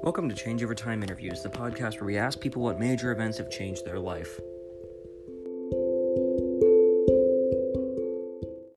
Welcome to Change Over Time Interviews, the podcast where we ask people what major events have changed their life.